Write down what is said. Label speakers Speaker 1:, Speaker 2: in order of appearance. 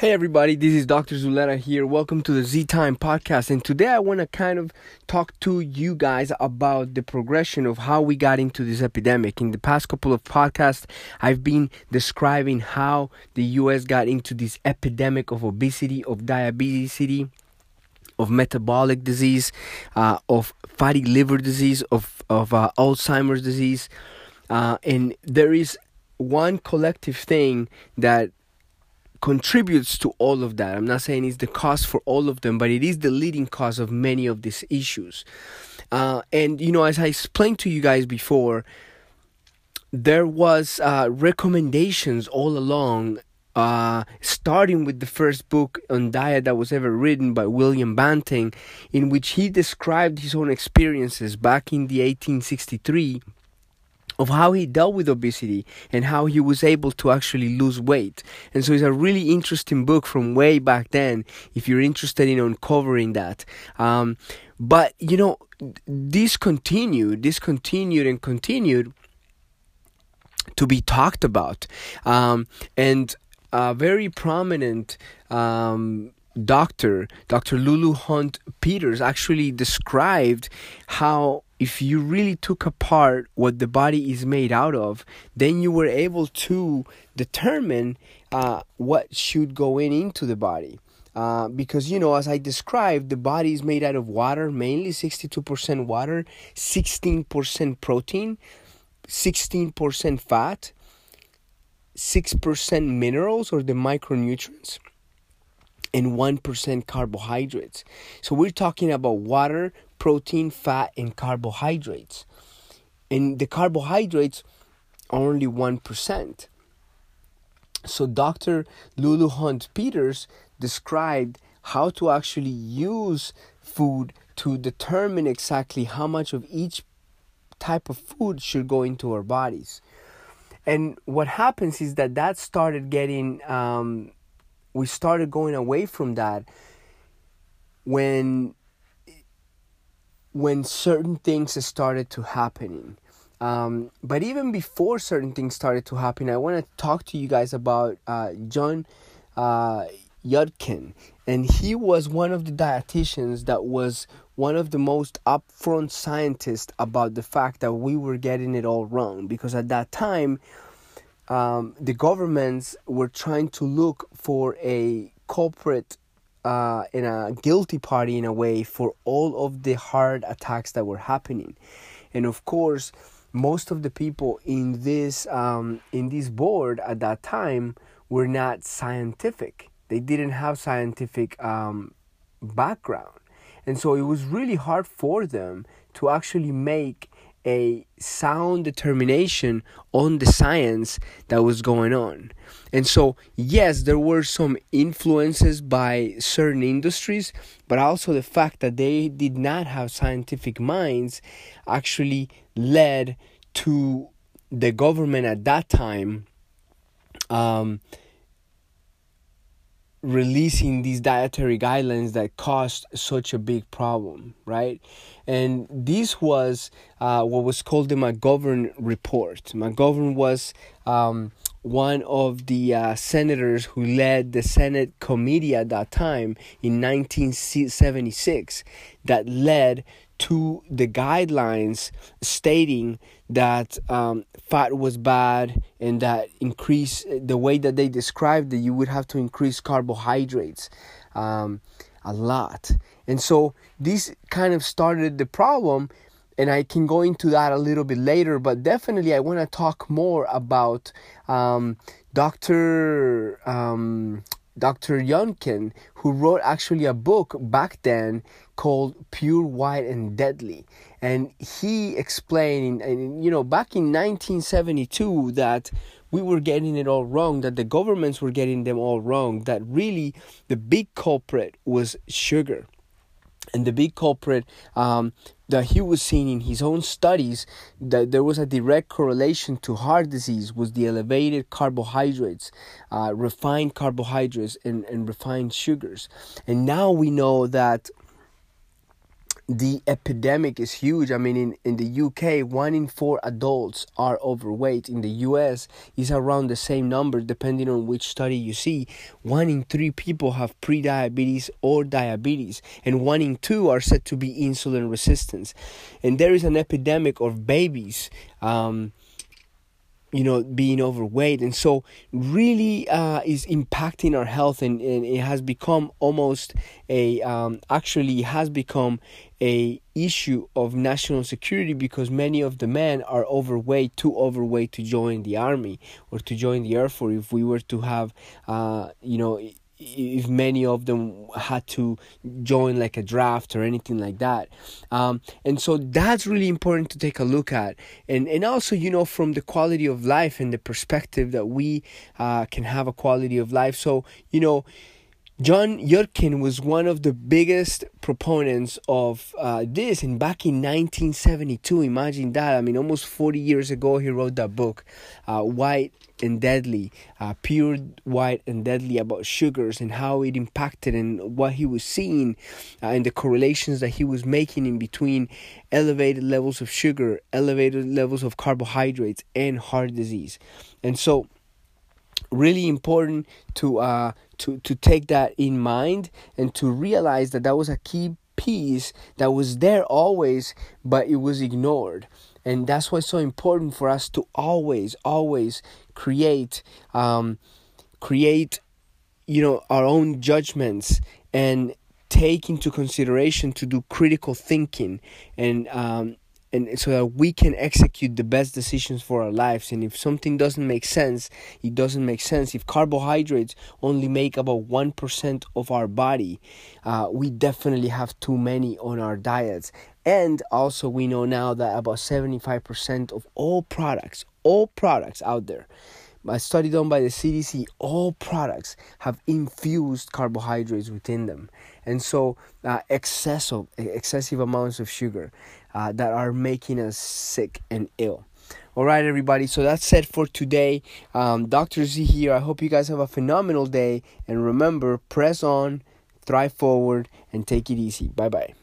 Speaker 1: Hey everybody, this is Dr. Zuleta here. Welcome to the Z Time podcast. And today I want to kind of talk to you guys about the progression of how we got into this epidemic. In the past couple of podcasts, I've been describing how the US got into this epidemic of obesity, of diabetes, of metabolic disease, uh, of fatty liver disease, of, of uh, Alzheimer's disease. Uh, and there is one collective thing that contributes to all of that. I'm not saying it's the cause for all of them, but it is the leading cause of many of these issues. Uh, and you know, as I explained to you guys before, there was uh, recommendations all along, uh, starting with the first book on diet that was ever written by William Banting, in which he described his own experiences back in the 1863 of how he dealt with obesity and how he was able to actually lose weight. And so it's a really interesting book from way back then if you're interested in uncovering that. Um, but, you know, this continued, this continued and continued to be talked about. Um, and a very prominent um, doctor, Dr. Lulu Hunt Peters, actually described how if you really took apart what the body is made out of, then you were able to determine uh, what should go in into the body. Uh, because you know, as I described, the body is made out of water, mainly 62% water, 16% protein, 16% fat, 6% minerals or the micronutrients, and 1% carbohydrates. So we're talking about water, protein, fat, and carbohydrates. And the carbohydrates are only 1%. So Dr. Lulu Hunt Peters described how to actually use food to determine exactly how much of each type of food should go into our bodies. And what happens is that that started getting, um, we started going away from that when when certain things started to happening. Um, but even before certain things started to happen, I want to talk to you guys about uh, John uh, Yudkin. And he was one of the dietitians that was one of the most upfront scientists about the fact that we were getting it all wrong. Because at that time, um, the governments were trying to look for a culprit uh, in a guilty party in a way for all of the hard attacks that were happening, and of course, most of the people in this um, in this board at that time were not scientific. They didn't have scientific um, background, and so it was really hard for them to actually make a sound determination on the science that was going on. And so, yes, there were some influences by certain industries, but also the fact that they did not have scientific minds actually led to the government at that time um, releasing these dietary guidelines that caused such a big problem, right? And this was uh, what was called the McGovern Report. McGovern was um, one of the uh, senators who led the Senate committee at that time in 1976 that led to the guidelines stating that um, fat was bad and that increase the way that they described that you would have to increase carbohydrates um, a lot and so this kind of started the problem and I can go into that a little bit later, but definitely I want to talk more about um, Dr. Um, Dr. Yudkin, who wrote actually a book back then called Pure White and Deadly. And he explained, and you know, back in 1972, that we were getting it all wrong, that the governments were getting them all wrong, that really the big culprit was sugar. And the big culprit um, that he was seeing in his own studies that there was a direct correlation to heart disease was the elevated carbohydrates, uh, refined carbohydrates, and, and refined sugars. And now we know that the epidemic is huge. I mean, in, in the UK, one in four adults are overweight. In the US, is around the same number, depending on which study you see. One in three people have pre-diabetes or diabetes, and one in two are said to be insulin resistant. And there is an epidemic of babies. Um, you know being overweight. And so really uh, is impacting our health. And, and it has become almost a um, actually has become a issue of national security because many of the men are overweight too overweight to join the army or to join the air force. If we were to have uh, you know if many of them had to join like a draft or anything like that. Um, and so that's really important to take a look at. And and also you know from the quality of life and the perspective that we uh, can have a quality of life. So you know John Yudkin was one of the biggest proponents of uh, this, and back in 1972, imagine that. I mean, almost 40 years ago, he wrote that book, uh, White and Deadly, uh, Pure White and Deadly, about sugars and how it impacted and what he was seeing uh, and the correlations that he was making in between elevated levels of sugar, elevated levels of carbohydrates, and heart disease. And so, really important to uh to to take that in mind and to realize that that was a key piece that was there always but it was ignored. And that's why it's so important for us to always always create um create you know our own judgments and take into consideration to do critical thinking and um, and so that we can execute the best decisions for our lives. And if something doesn't make sense it doesn't make sense. If carbohydrates only make about 1% of our body uh, we definitely have too many on our diets. And also we know now that about 75% of all products all products out there a study done by the CDC, all products have infused carbohydrates within them, and so uh, excessive excessive amounts of sugar uh, that are making us sick and ill. All right, everybody. So that's it for today. Um, Dr. Z here. I hope you guys have a phenomenal day, and remember, press on, thrive forward, and take it easy. Bye bye.